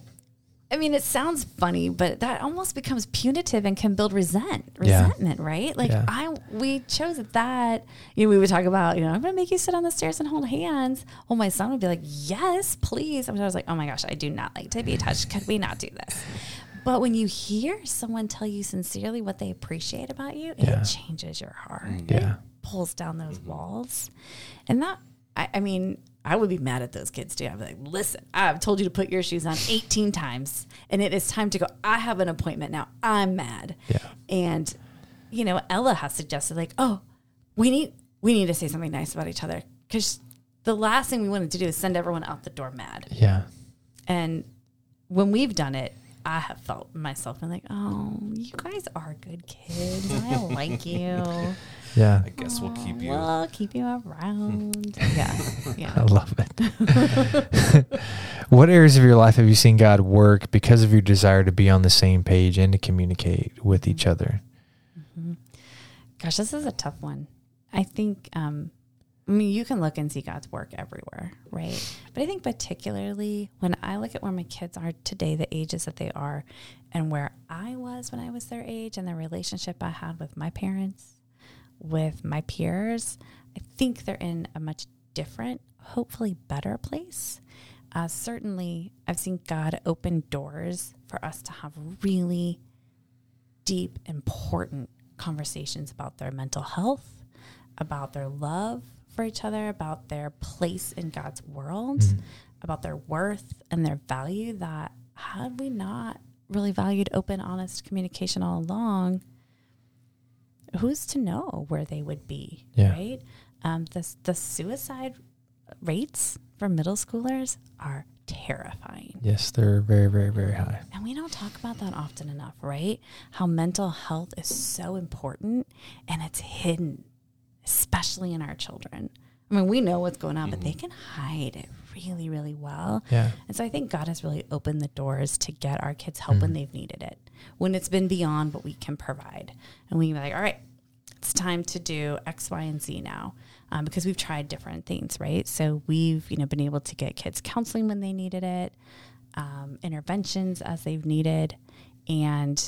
I mean, it sounds funny, but that almost becomes punitive and can build resent, Yeah. resentment, right? Like Yeah. I, we chose that. You know, we would talk about, you know, I'm going to make you sit on the stairs and hold hands. Well, my son would be like, yes, please. I was like, oh my gosh, I do not like to be touched. Could we not do this? But when you hear someone tell you sincerely what they appreciate about you, Yeah. it changes your heart. Yeah. It pulls down those walls. And that, I, I mean, I would be mad at those kids too. I'd be like, listen, I've told you to put your shoes on 18 times and it is time to go. I have an appointment now. I'm mad. Yeah. And, you know, Ella has suggested like, oh, we need, we need to say something nice about each other. Cause the last thing we wanted to do is send everyone out the door mad. Yeah. And when we've done it, I have felt myself and like, oh, you guys are good kids. I like you. Yeah. I guess we'll keep you. We'll keep you around. yeah. Yeah. I love it. what areas of your life have you seen God work because of your desire to be on the same page and to communicate with each other? Gosh, this is a tough one. I think, um, I mean, you can look and see God's work everywhere, right? But I think particularly when I look at where my kids are today, the ages that they are, and where I was when I was their age, and the relationship I had with my parents, with my peers, I think they're in a much different, hopefully better place. Uh, certainly, I've seen God open doors for us to have really deep, important conversations about their mental health, about their love for each other, about their place in God's world, about their worth and their value. That had we not really valued open, honest communication all along, who's to know where they would be, Yeah. right? Um, the, the suicide rates for middle schoolers are terrifying. Yes, they're very, very, very high. And we don't talk about that often enough, right? How mental health is so important and it's hidden, especially in our children. I mean, we know what's going on, but they can hide it really, really well. Yeah. And so I think God has really opened the doors to get our kids help when they've needed it, when it's been beyond what we can provide. And we can be like, all right, it's time to do X, Y, and Z now. Um, because we've tried different things, right? So we've, you know, been able to get kids counseling when they needed it, um, interventions as they've needed, and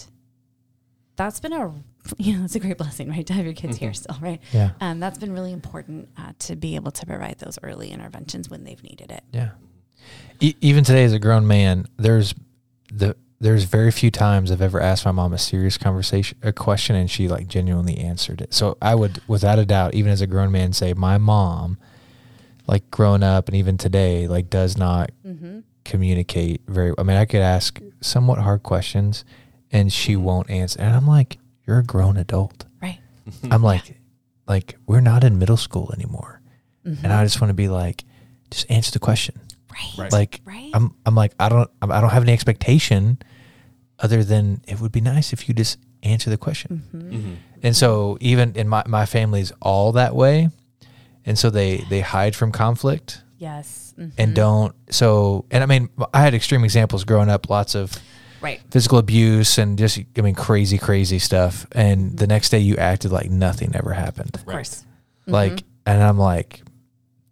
that's been a you know, it's a great blessing, right? To have your kids here still, right? Yeah. Um, that's been really important uh, to be able to provide those early interventions when they've needed it. Yeah. E- even today, as a grown man, there's the there's very few times I've ever asked my mom a serious conversation, a question, and she like genuinely answered it. So I would, without a doubt, even as a grown man, say my mom, like growing up and even today, like does not Mm-hmm. communicate very. I mean, I could ask somewhat hard questions, and she won't answer. And I'm like, you're a grown adult. Right. I'm like, like we're not in middle school anymore, Mm-hmm. and I just want to be like, just answer the question. Right. Right. Like Right. I'm, I'm like I don't, I'm- don't have any expectation, other than it would be nice if you just answer the question. Mm-hmm. Mhm. And so even in my my family's all that way, and so they they hide from conflict Yes. and Mhm. don't. So and I mean I had extreme examples growing up, lots of Right. physical abuse and just I mean crazy crazy stuff. And the next day you acted like nothing ever happened. Of course. Like and I'm like,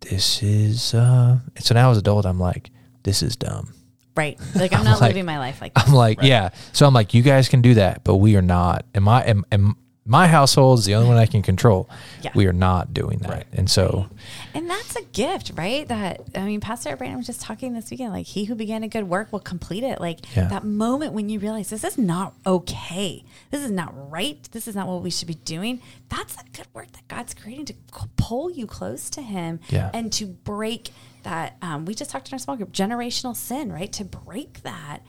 this is uh. And so now as an adult, I'm like, this is dumb. Right. Like I'm I'm not like- living my life like that. I'm like, Right. yeah. So I'm like, you guys can do that, but we are not. am i am, and my household is the only one I can control. Yeah. We are not doing that. Right. And so, And that's a gift, right? That I mean, Pastor Brandon was just talking this weekend. Like, he who began a good work will complete it. Like Yeah. that moment when you realize this is not okay, this is not right, this is not what we should be doing. That's the good work that God's creating to pull you close to Him Yeah. and to break that. Um, we just talked in our small group, generational sin, right? To break that.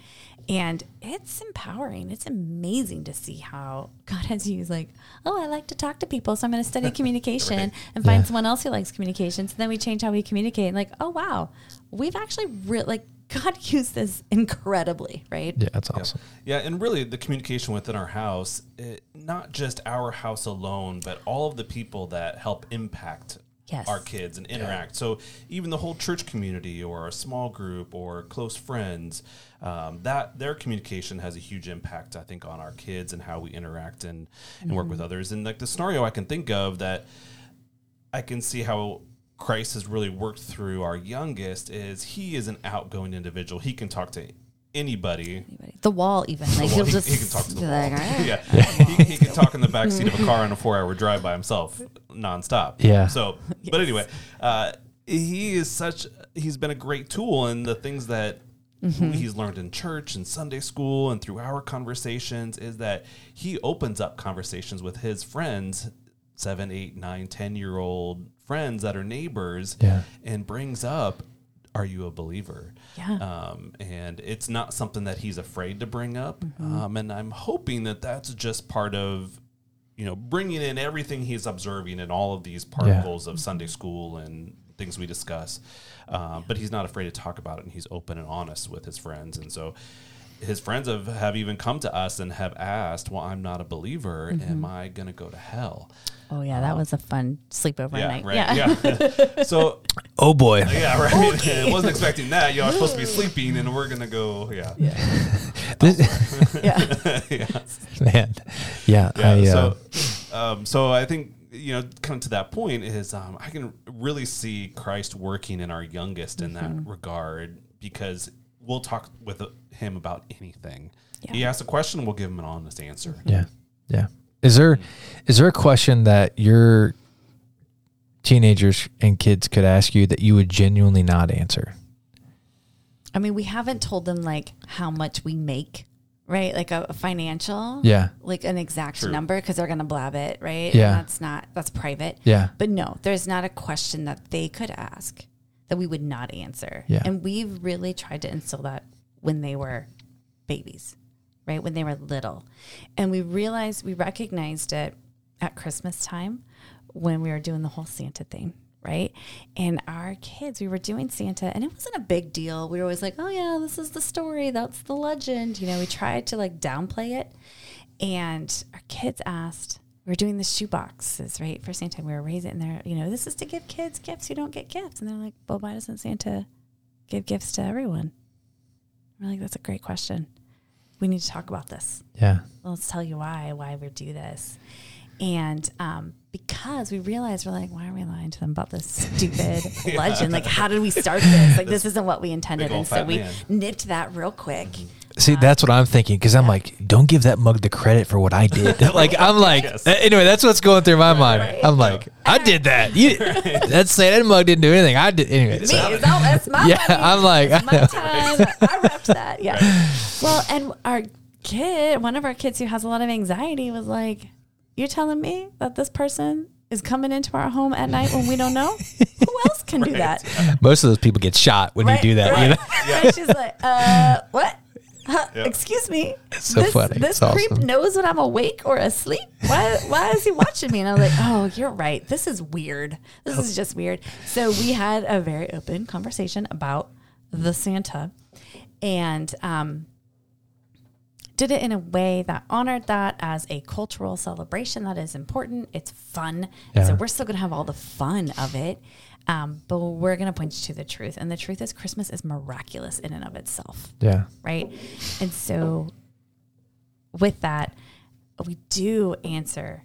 And it's empowering. It's amazing to see how God has used, like, oh, I like to talk to people, so I'm going to study communication and find Yeah. someone else who likes communication. So then we change how we communicate. And Like, oh wow, we've actually re- like God used this incredibly, right? yeah, that's awesome. Yeah, and really the communication within our house, it, not just our house alone, but all of the people that help impact Yes. our kids and interact. So even the whole church community or a small group or close friends, um, that their communication has a huge impact, I think, on our kids and how we interact and, and work with others. And like the scenario I can think of that I can see how Christ has really worked through our youngest is he is an outgoing individual. He can talk to anybody The wall, even like well, he'll just he can talk to the be wall. like, "All right." yeah, he, he can talk in the back seat of a car on a four-hour drive by himself, nonstop. Yeah. So, but anyway, uh, he is such. He's been a great tool in the things that Mm-hmm. he's learned in church and Sunday school and through our conversations. Is that he opens up conversations with his friends, seven, eight, nine, ten-year-old friends that are neighbors, Yeah. and brings up. Are you a believer? Yeah. um, and it's not something that he's afraid to bring up. Mm-hmm. Um, and I'm hoping that that's just part of, you know, bringing in everything he's observing in all of these particles of Sunday school and things we discuss. Um, but he's not afraid to talk about it, and he's open and honest with his friends. And so his friends have, have even come to us and have asked, "Well, I'm not a believer. Mm-hmm. Am I going to go to hell?" Oh yeah, that was a fun sleepover Yeah, night. right. Yeah. Yeah. so Oh boy. yeah, right. I wasn't expecting that. You know, I was supposed to be sleeping, and we're gonna go. Yeah. This- yeah. man. Yeah. Yeah. I, uh, so, um, so I think you know, kind of to that point is um, I can really see Christ working in our youngest in Mm-hmm. that regard because we'll talk with uh, him about anything. Yeah. He asks a question, we'll give him an honest answer. yeah. Yeah. Is there, is there a question that your teenagers and kids could ask you that you would genuinely not answer? I mean, we haven't told them like how much we make, right? Like a, a financial, Yeah. like an exact True. number because they're going to blab it, right? Yeah. And that's not, that's private. Yeah. But no, there's not a question that they could ask that we would not answer. Yeah. And we've really tried to instill that when they were babies, right? When they were little. And we realized, we recognized it at Christmas time when we were doing the whole Santa thing. Right. And our kids, we were doing Santa and it wasn't a big deal. We were always like, oh, yeah, this is the story. That's the legend. You know, we tried to like downplay it. And our kids asked, we were doing the shoe boxes, right, for Santa. We were raising, and they're, you know, this is to give kids gifts. You don't get gifts. And they're like, well, why doesn't Santa give gifts to everyone? We're like, that's a great question. We need to talk about this. Yeah. Well, let's tell you why, why we do this. And um, because we realized we're like, why are we lying to them about this stupid legend? Like, how did we start this? Like, this isn't what we intended. And so fat we nipped that real quick. See, that's what I'm thinking because I'm like, don't give that mug the credit for what I did. like, I'm like, Yes. anyway, that's what's going through my mind. Right. I'm like, I did that. You, that's saying that mug didn't do anything. I did anyway. Me, so- all, that's my Yeah, money. I'm like, It's I know. my time. I repped that. Yeah. Well, and our kid, one of our kids who has a lot of anxiety, was like, "You're telling me that this person is coming into our home at night when we don't know? Who else can do that? Most of those people get shot when you do that. You know? Right. She's like, uh, what? Huh, Yep. Excuse me. so this, funny. This It's creep awesome. knows when I'm awake or asleep. Why? Why is he watching me? And I was like, oh, you're right. This is weird. This is just weird. So we had a very open conversation about the Santa, and um, did it in a way that honored that as a cultural celebration that is important. It's fun. And so we're still going to have all the fun of it. Um, but we're going to point you to the truth. And the truth is, Christmas is miraculous in and of itself, Yeah. right? And so, with that, we do answer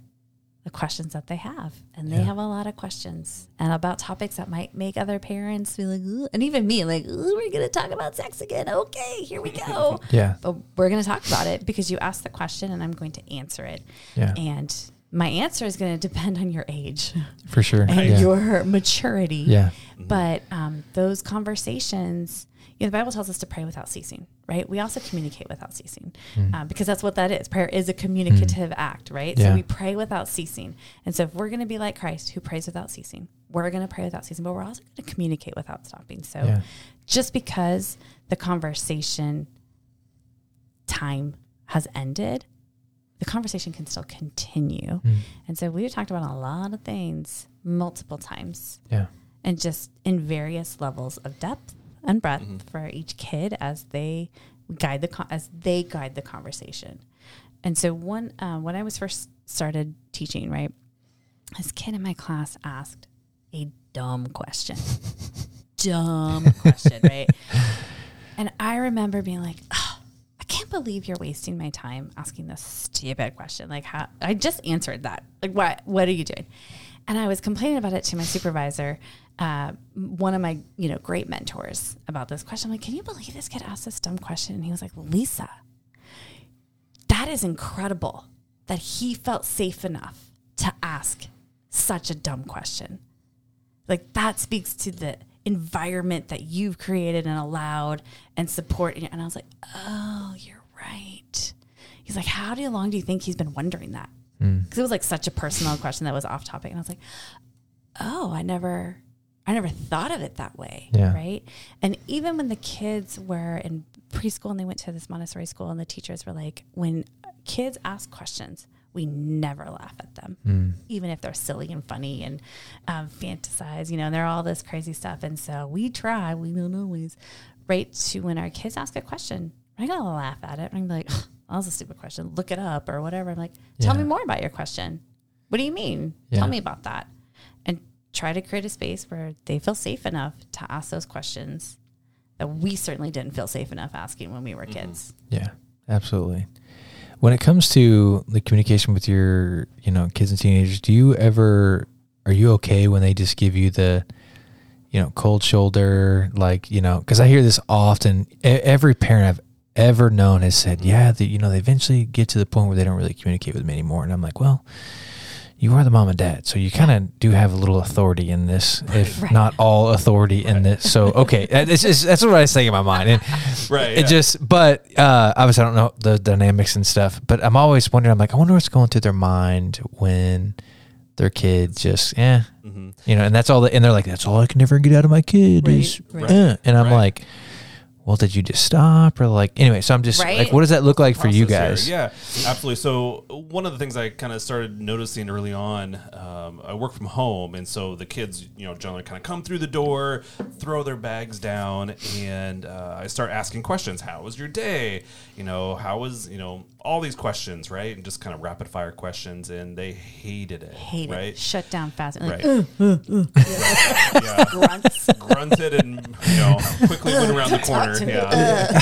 the questions that they have. And they Yeah. have a lot of questions and about topics that might make other parents be like, "Ooh," and even me, like, we're going to talk about sex again. Okay, here we go. Yeah. but we're going to talk about it because you asked the question and I'm going to answer it. Yeah. And my answer is going to depend on your age For sure. and Yeah. your maturity. yeah. But um, those conversations, you know, the Bible tells us to pray without ceasing, right? We also communicate without ceasing Mm. um, because that's what that is. Prayer is a communicative act, right? Yeah. So we pray without ceasing. And so if we're going to be like Christ who prays without ceasing, we're going to pray without ceasing, but we're also going to communicate without stopping. So Yeah. just because the conversation time has ended, the conversation can still continue. Mm. And so we've talked about a lot of things multiple times Yeah. and just in various levels of depth and breadth Mm-hmm. for each kid as they guide the con- as they guide the conversation. And so one uh, when I was first started teaching, right, this kid in my class asked a dumb question, dumb question, right, and I remember being like, oh, I can't believe you're wasting my time asking this stupid question. Like, how I just answered that. Like, what what are you doing? And I was complaining about it to my supervisor, uh, one of my you know great mentors about this question. I'm like, can you believe this kid asked this dumb question? And he was like, Lisa, that is incredible that he felt safe enough to ask such a dumb question. Like that speaks to the environment that you've created and allowed and support. And I was like, oh, you're right. He's like, how do- long do you think he's been wondering that? Hmm. Because it was like such a personal question that was off topic. And I was like, oh, I never, I never thought of it that way. Yeah. Right. And even when the kids were in preschool and they went to this Montessori school and the teachers were like, when kids ask questions, we never laugh at them, Mm. even if they're silly and funny and um, fantasize, you know, and they're all this crazy stuff. And so we try, we don't always, right? To when our kids ask a question, I'm going to laugh at it. I'm going to be like, that was a stupid question. Look it up or whatever. I'm like, tell Yeah. me more about your question. What do you mean? Yeah. Tell me about that. And try to create a space where they feel safe enough to ask those questions that we certainly didn't feel safe enough asking when we were kids. Yeah, absolutely. When it comes to the communication with your, you know, kids and teenagers, do you ever are you okay when they just give you the, you know, cold shoulder, like you know, because I hear this often. Every parent I've ever known has said, yeah, that you know, they eventually get to the point where they don't really communicate with me anymore, and I'm like, well. You are the mom and dad, so you kind of do have a little authority in this, if Right. not all authority in this. So, okay, that's, just, that's what I was saying in my mind. And Right. it yeah. just, but uh, obviously I don't know the dynamics and stuff. But I'm always wondering. I'm like, I wonder what's going through their mind when their kid just, eh, hmm you know. And that's all. The, and they're like, that's all I can ever get out of my kid Right, is, right. eh. and I'm Right. like, well, did you just stop or like anyway? So I'm just Right. like, what does that look like for you guys? here. Yeah, absolutely. So one of the things I kind of started noticing early on, um, I work from home, and so the kids, you know, generally kind of come through the door, throw their bags down, and uh, I start asking questions. How was your day? You know, how was you know all these questions, right? And just kind of rapid fire questions, and they hated it. Hate right? it. Shut down fast. Like, Right. yeah. grunts. grunted and you know quickly went around the corner. To me. Yeah,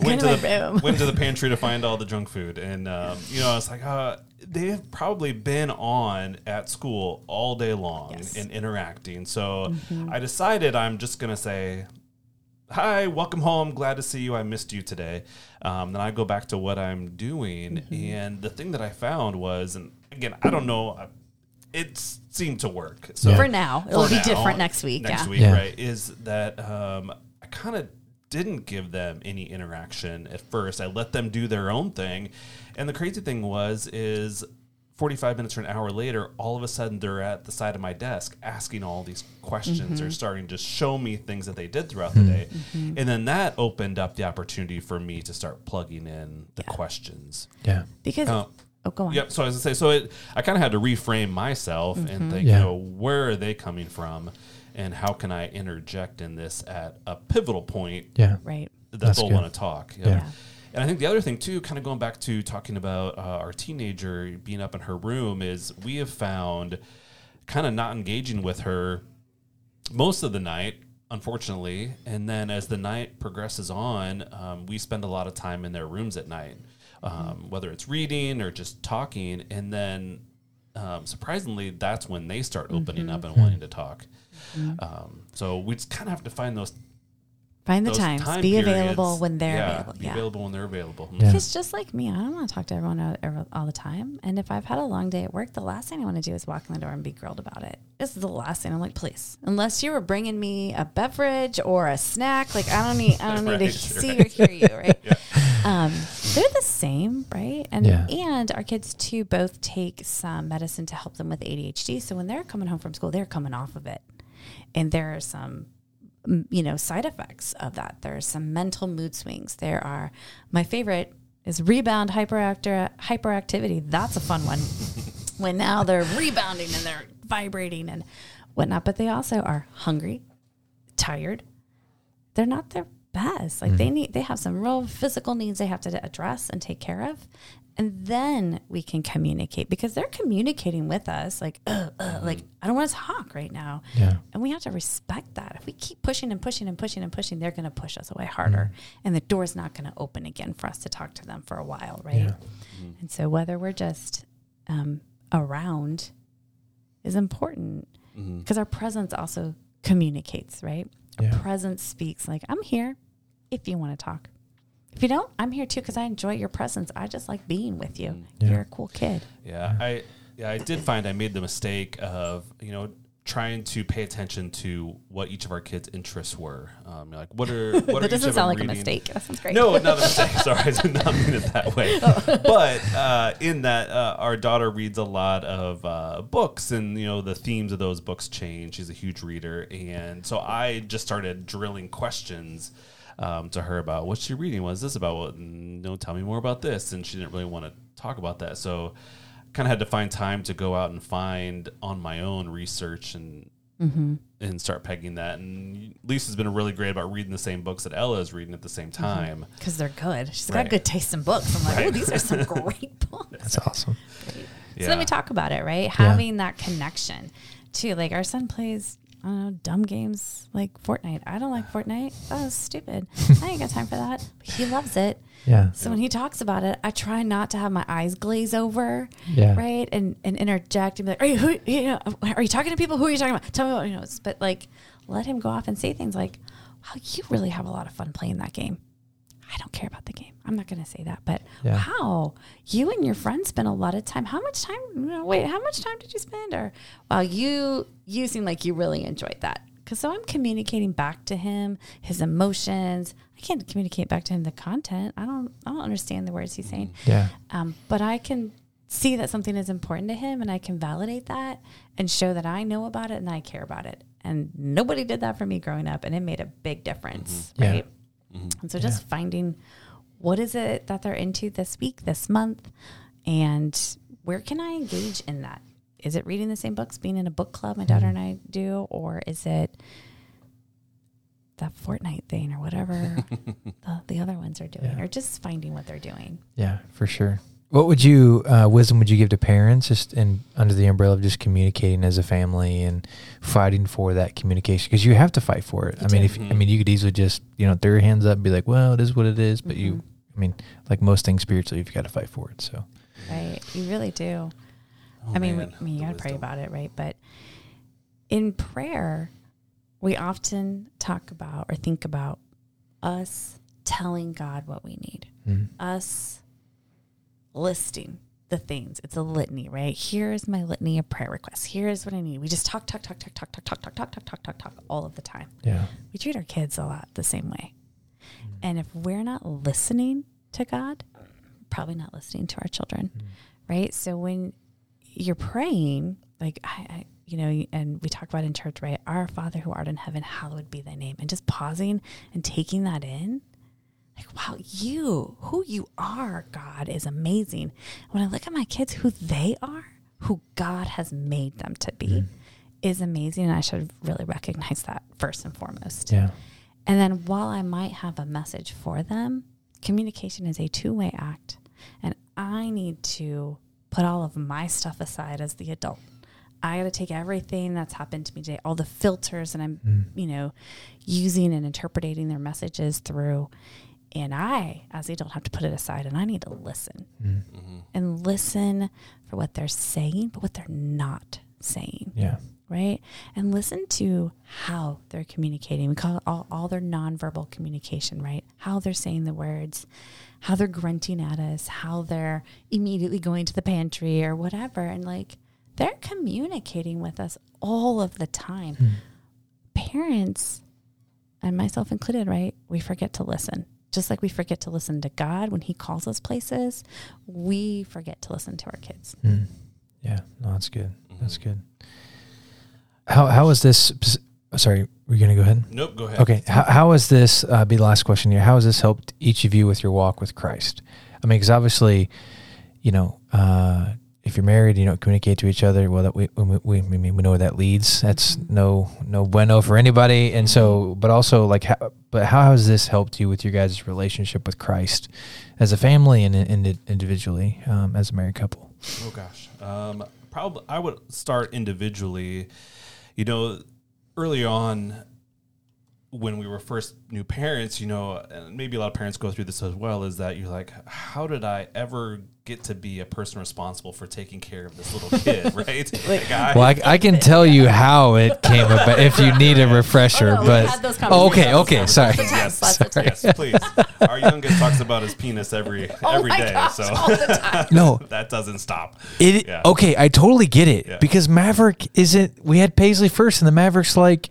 went to the room. went to the pantry to find all the junk food, and um, you know I was like, uh, they have probably been on at school all day long Yes. and interacting. So Mm-hmm. I decided I'm just gonna say. hi, welcome home. Glad to see you. I missed you today. Um, then I go back to what I'm doing. And the thing that I found was, and again, I don't know, uh, it seemed to work. So Yeah. For now, it'll for be now, different next week. Next yeah. week, Yeah. right? Is that um, I kind of didn't give them any interaction at first. I let them do their own thing, and the crazy thing was is. 45 minutes or an hour later, all of a sudden they're at the side of my desk asking all these questions Mm-hmm. or starting to show me things that they did throughout the day. And then that opened up the opportunity for me to start plugging in the questions. Yeah. Because Uh, oh, go on. Yep. So as I say, so it, I kind of had to reframe myself and think, Yeah. you know, where are they coming from, and how can I interject in this at a pivotal point Yeah. Right. that That's they'll want to talk. Yep. Yeah. And I think the other thing too, kind of going back to talking about uh, our teenager being up in her room, is we have found kind of not engaging with her most of the night, unfortunately. And then as the night progresses on, um, we spend a lot of time in their rooms at night, um, whether it's reading or just talking. And then um, surprisingly, that's when they start opening up and wanting to talk. Um, so we just kind of have to find those Find the times. time be periods. available when they're Yeah, available. Be Yeah. available when they're available. Yeah. Because just like me, I don't want to talk to everyone all, every- all the time. And if I've had a long day at work, the last thing I want to do is walk in the door and be grilled about it. This is the last thing. I'm like, please, unless you were bringing me a beverage or a snack, like I don't need, I don't need to Right, see right. or hear you, right? um, they're the same, right? And Yeah. and our kids too both take some medicine to help them with ADHD. So when they're coming home from school, they're coming off of it, and there are some m- you know side effects of that. There are some mental mood swings. There are my favorite is rebound hyperactor hyperactivity. That's a fun one. When now they're rebounding and they're vibrating and whatnot but they also are hungry tired. They're not their best. Like they mm-hmm. need they have some real physical needs they have to address and take care of and then we can communicate because they're communicating with us like uh, uh, like i don't want to talk right now Yeah. and we have to respect that. If we keep pushing and pushing and pushing and pushing, they're going to push us away harder. And the door's not going to open again for us to talk to them for a while, right? Yeah. And so whether we're just um, around is important because our presence also communicates, right? Our Yeah. presence speaks like, I'm here if you want to talk. If you don't, I'm here too because I enjoy your presence. I just like being with you. Yeah. You're a cool kid. Yeah, I yeah I did find I made the mistake of you know trying to pay attention to what each of our kids' interests were. Um, like what are what are that each doesn't sound them like a mistake. That sounds great. No, not a mistake. Sorry, I did not mean it that way. But uh, in that, uh, our daughter reads a lot of uh, books, and you know the themes of those books change. She's a huge reader, and so I just started drilling questions um, to her about what's she reading. What's this about? What, no, tell me more about this. And she didn't really want to talk about that, so kind of had to find time to go out and find on my own research and and start pegging that. And Lisa's been really great about reading the same books that Ella is reading at the same time. because they're good. She's Right. got good taste in books. I'm like, oh, these are some great books. That's awesome. So let me talk about it, right? Having that connection too. Like our son plays, I don't know, dumb games like Fortnite. I don't like Fortnite. That was stupid. I ain't got time for that. But he loves it. Yeah. So when he talks about it, I try not to have my eyes glaze over, Yeah. right, and and interject and be like, "Are you who? You know, are you talking to people? Who are you talking about? Tell me what you know." But like, let him go off and say things like, "Wow, you really have a lot of fun playing that game." I don't care about the game. I'm not going to say that, but Yeah. wow, you and your friends spent a lot of time. How much time? Wait, how much time did you spend? Or wow, you you seem like you really enjoyed that. Because so I'm communicating back to him his emotions. I can't communicate back to him the content. I don't I don't understand the words he's saying. Yeah. Um, but I can see that something is important to him and I can validate that and show that I know about it and I care about it. And nobody did that for me growing up and it made a big difference, Yeah. Right? And so just finding what is it that they're into this week, this month, and where can I engage in that? Is it reading the same books, being in a book club my daughter mm-hmm. and I do, or is it that Fortnite thing or whatever the, the other ones are doing, Yeah. or just finding what they're doing? Yeah, for sure. What would you uh, wisdom would you give to parents just in under the umbrella of just communicating as a family and fighting for that communication because you have to fight for it. You I mean, do. if I mean you could easily just you know throw your hands up and be like, well, it is what it is. But Mhm. you, I mean, like most things spiritually, you've got to fight for it. So Right. You really do. Oh, I mean, man, I mean, you gotta pray about it, right? But in prayer, we often talk about or think about us telling God what we need, Mm-hmm. us listing the things. It's a litany, right? Here's my litany of prayer requests. Here's what I need. We just talk, talk, talk, talk, talk, talk, talk, talk, talk, talk, talk, talk, talk all of the time. Yeah. We treat our kids a lot the same way. And if we're not listening to God, probably not listening to our children, right? So when you're praying, like I, I, you know, and we talk about in church, right? Our Father who art in heaven, hallowed be thy name, and just pausing and taking that in, like, wow, you, who you are, God, is amazing. When I look at my kids, who they are, who God has made them to be, mm-hmm. is amazing, and I should really recognize that first and foremost. Yeah. And then while I might have a message for them, communication is a two way act. And I need to put all of my stuff aside as the adult. I got to take everything that's happened to me today, all the filters, and I'm, mm. you know, using and interpreting their messages through. And I, as the adult, have to put it aside and I need to listen mm. mm-hmm. and listen for what they're saying, but what they're not saying Yeah. right? And listen to how they're communicating. We call it all, all their nonverbal communication, right? How they're saying the words, how they're grunting at us, how they're immediately going to the pantry or whatever. And like they're communicating with us all of the time. Hmm. Parents, and myself included, right? We forget to listen. Just like we forget to listen to God when He calls us places, we forget to listen to our kids. Mm. Yeah. No, that's good. That's good. How how is this? Sorry, we're gonna go ahead? Nope. Go ahead. Okay. How, how has this uh, be the last question here? How has this helped each of you with your walk with Christ? I mean, because obviously, you know, uh, if you're married, you don't communicate to each other. Well, that we we we, we, we know where that leads. That's no no bueno for anybody. And so, but also like, how, but how has this helped you with your guys' relationship with Christ as a family and, and individually um, as a married couple? Oh gosh. Um, probably I would start individually. You know, early on when we were first new parents, you know, and maybe a lot of parents go through this as well, is that you're like, how did I ever get to be a person responsible for taking care of this little kid, right? Like, Well, I, I can tell you how it came about if you need a refresher. Oh, no, but had those oh, okay, conversations. okay, sorry. yes, Lots of times. yes, please. Our youngest talks about his penis every Oh every my day, gosh, so all the time. No, that doesn't stop. it. Yeah. Okay, I totally get it Yeah. because Maverick isn't. We had Paisley first, and the Maverick's like.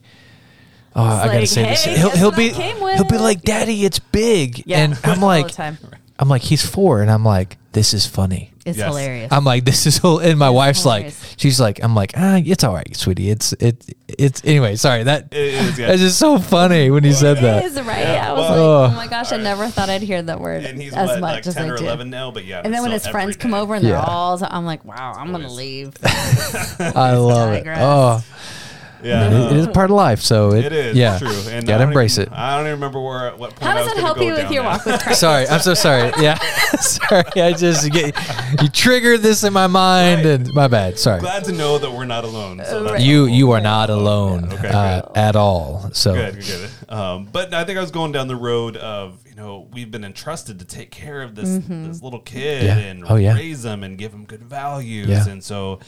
Oh, I gotta like, say this. "Hey, He'll, guess he'll what be I came he'll be like, "Daddy, it's big," Yeah, and I'm all like, time. I'm like, he's four, and I'm like, this is funny. It's Yes. hilarious. I'm like, this is, whole, and my wife's hilarious. like, she's like, I'm like, ah, it's all right, sweetie. It's it it's anyway. Sorry that It is, yeah. that's just so funny when you said It that. is right. Yeah, I was well- like, oh my gosh, I never thought I'd hear that word And he's as what, much like as ten I or do. eleven now, but yeah. And then when his friends every come over and they're Yeah. all, I'm like, wow, I'm gonna leave. I love it. digress. Oh, yeah, it- it is part of life. So it, It is yeah, true, and gotta I embrace even- it. I don't even remember where at what point. How I does was it help you with your walk with Christ? Sorry, I'm so sorry. Yeah, sorry. I just get you triggered this in my mind, Right. and my bad. Sorry. Glad to know that we're not alone. So that's You you are not alone Okay, uh, good. at all. So Good, good, good. Um, but I think I was going down the road of you know we've been entrusted to take care of this this little kid Yeah. and Oh, yeah. raise him and give him good values, Yeah. and so.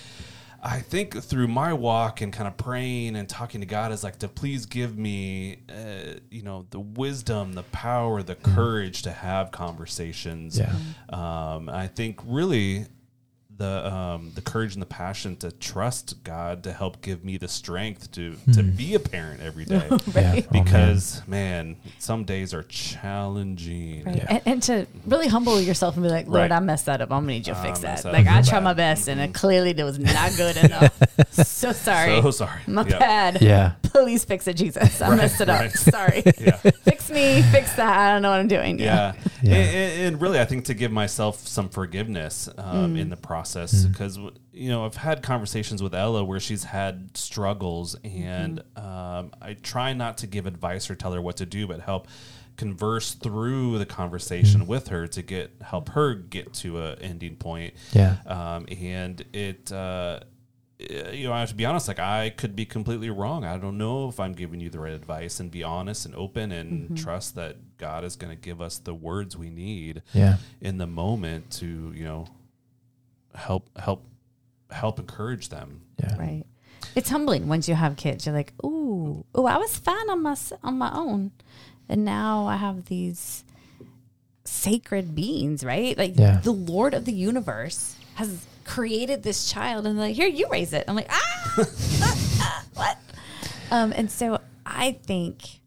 I think through my walk and kind of praying and talking to God is like to please give me, uh, you know, the wisdom, the power, the courage to have conversations. Yeah. Um, I think really the um, the courage and the passion to trust God to help give me the strength to hmm. to be a parent every day. yeah. Oh, man. because man. some days are challenging. Right. Yeah. And, and to mm-hmm. really humble yourself and be like, Lord, Right. I messed that up. I'm gonna need you to ah, fix that. that Like I real tried bad. my best and it mm-hmm. clearly it was not good enough. so sorry. So sorry. my Yep. bad. yeah. Please fix it, Jesus. I messed it up. right. Sorry. Yeah. fix me, fix that. I don't know what I'm doing. Yeah. Yeah. And, and- and really, I think to give myself some forgiveness um, mm. in the process, because, you know, I've had conversations with Ella where she's had struggles, and um, I try not to give advice or tell her what to do, but help converse through the conversation with her to get help her get to a ending point. Yeah. Um, and it, uh, uh, you know, I have to be honest. Like, I could be completely wrong. I don't know if I'm giving you the right advice, and be honest and open, and trust that God is going to give us the words we need Yeah. in the moment to, you know, help help help encourage them. Yeah. Right. It's humbling once you have kids. You're like, ooh, ooh, I was fine on my on my own, And now I have these sacred beings, right? Like Yeah. the Lord of the universe has created this child and like, here, you raise it. I'm like, ah, ah, what? Um, and so I think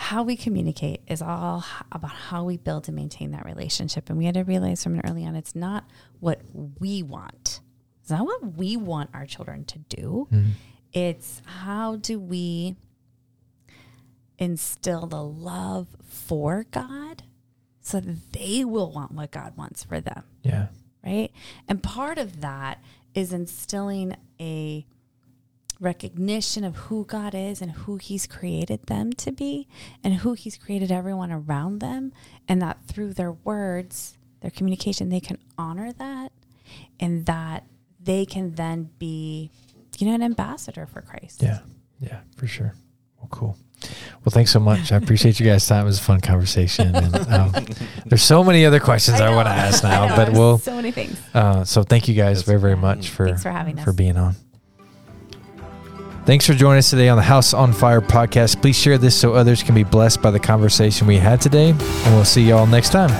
how we communicate is all about how we build and maintain that relationship. And we had to realize from early on, it's not what we want. It's not what we want our children to do. Mm-hmm. It's how do we instill the love for God so that they will want what God wants for them Yeah. right? And part of that is instilling a recognition of who God is and who He's created them to be and who He's created everyone around them. And that through their words, their communication, they can honor that and that they can then be, you know, an ambassador for Christ. Yeah. Yeah, for sure. Well, cool. Well, thanks so much. I appreciate you guys' time. It was a fun conversation. And, um, there's so many other questions I, know. want to ask now, know, but we'll. so many things. Uh, so thank you guys very, very much for for having us. for being on. Thanks for joining us today on the House on Fire podcast. Please share this so others can be blessed by the conversation we had today, and we'll see y'all next time.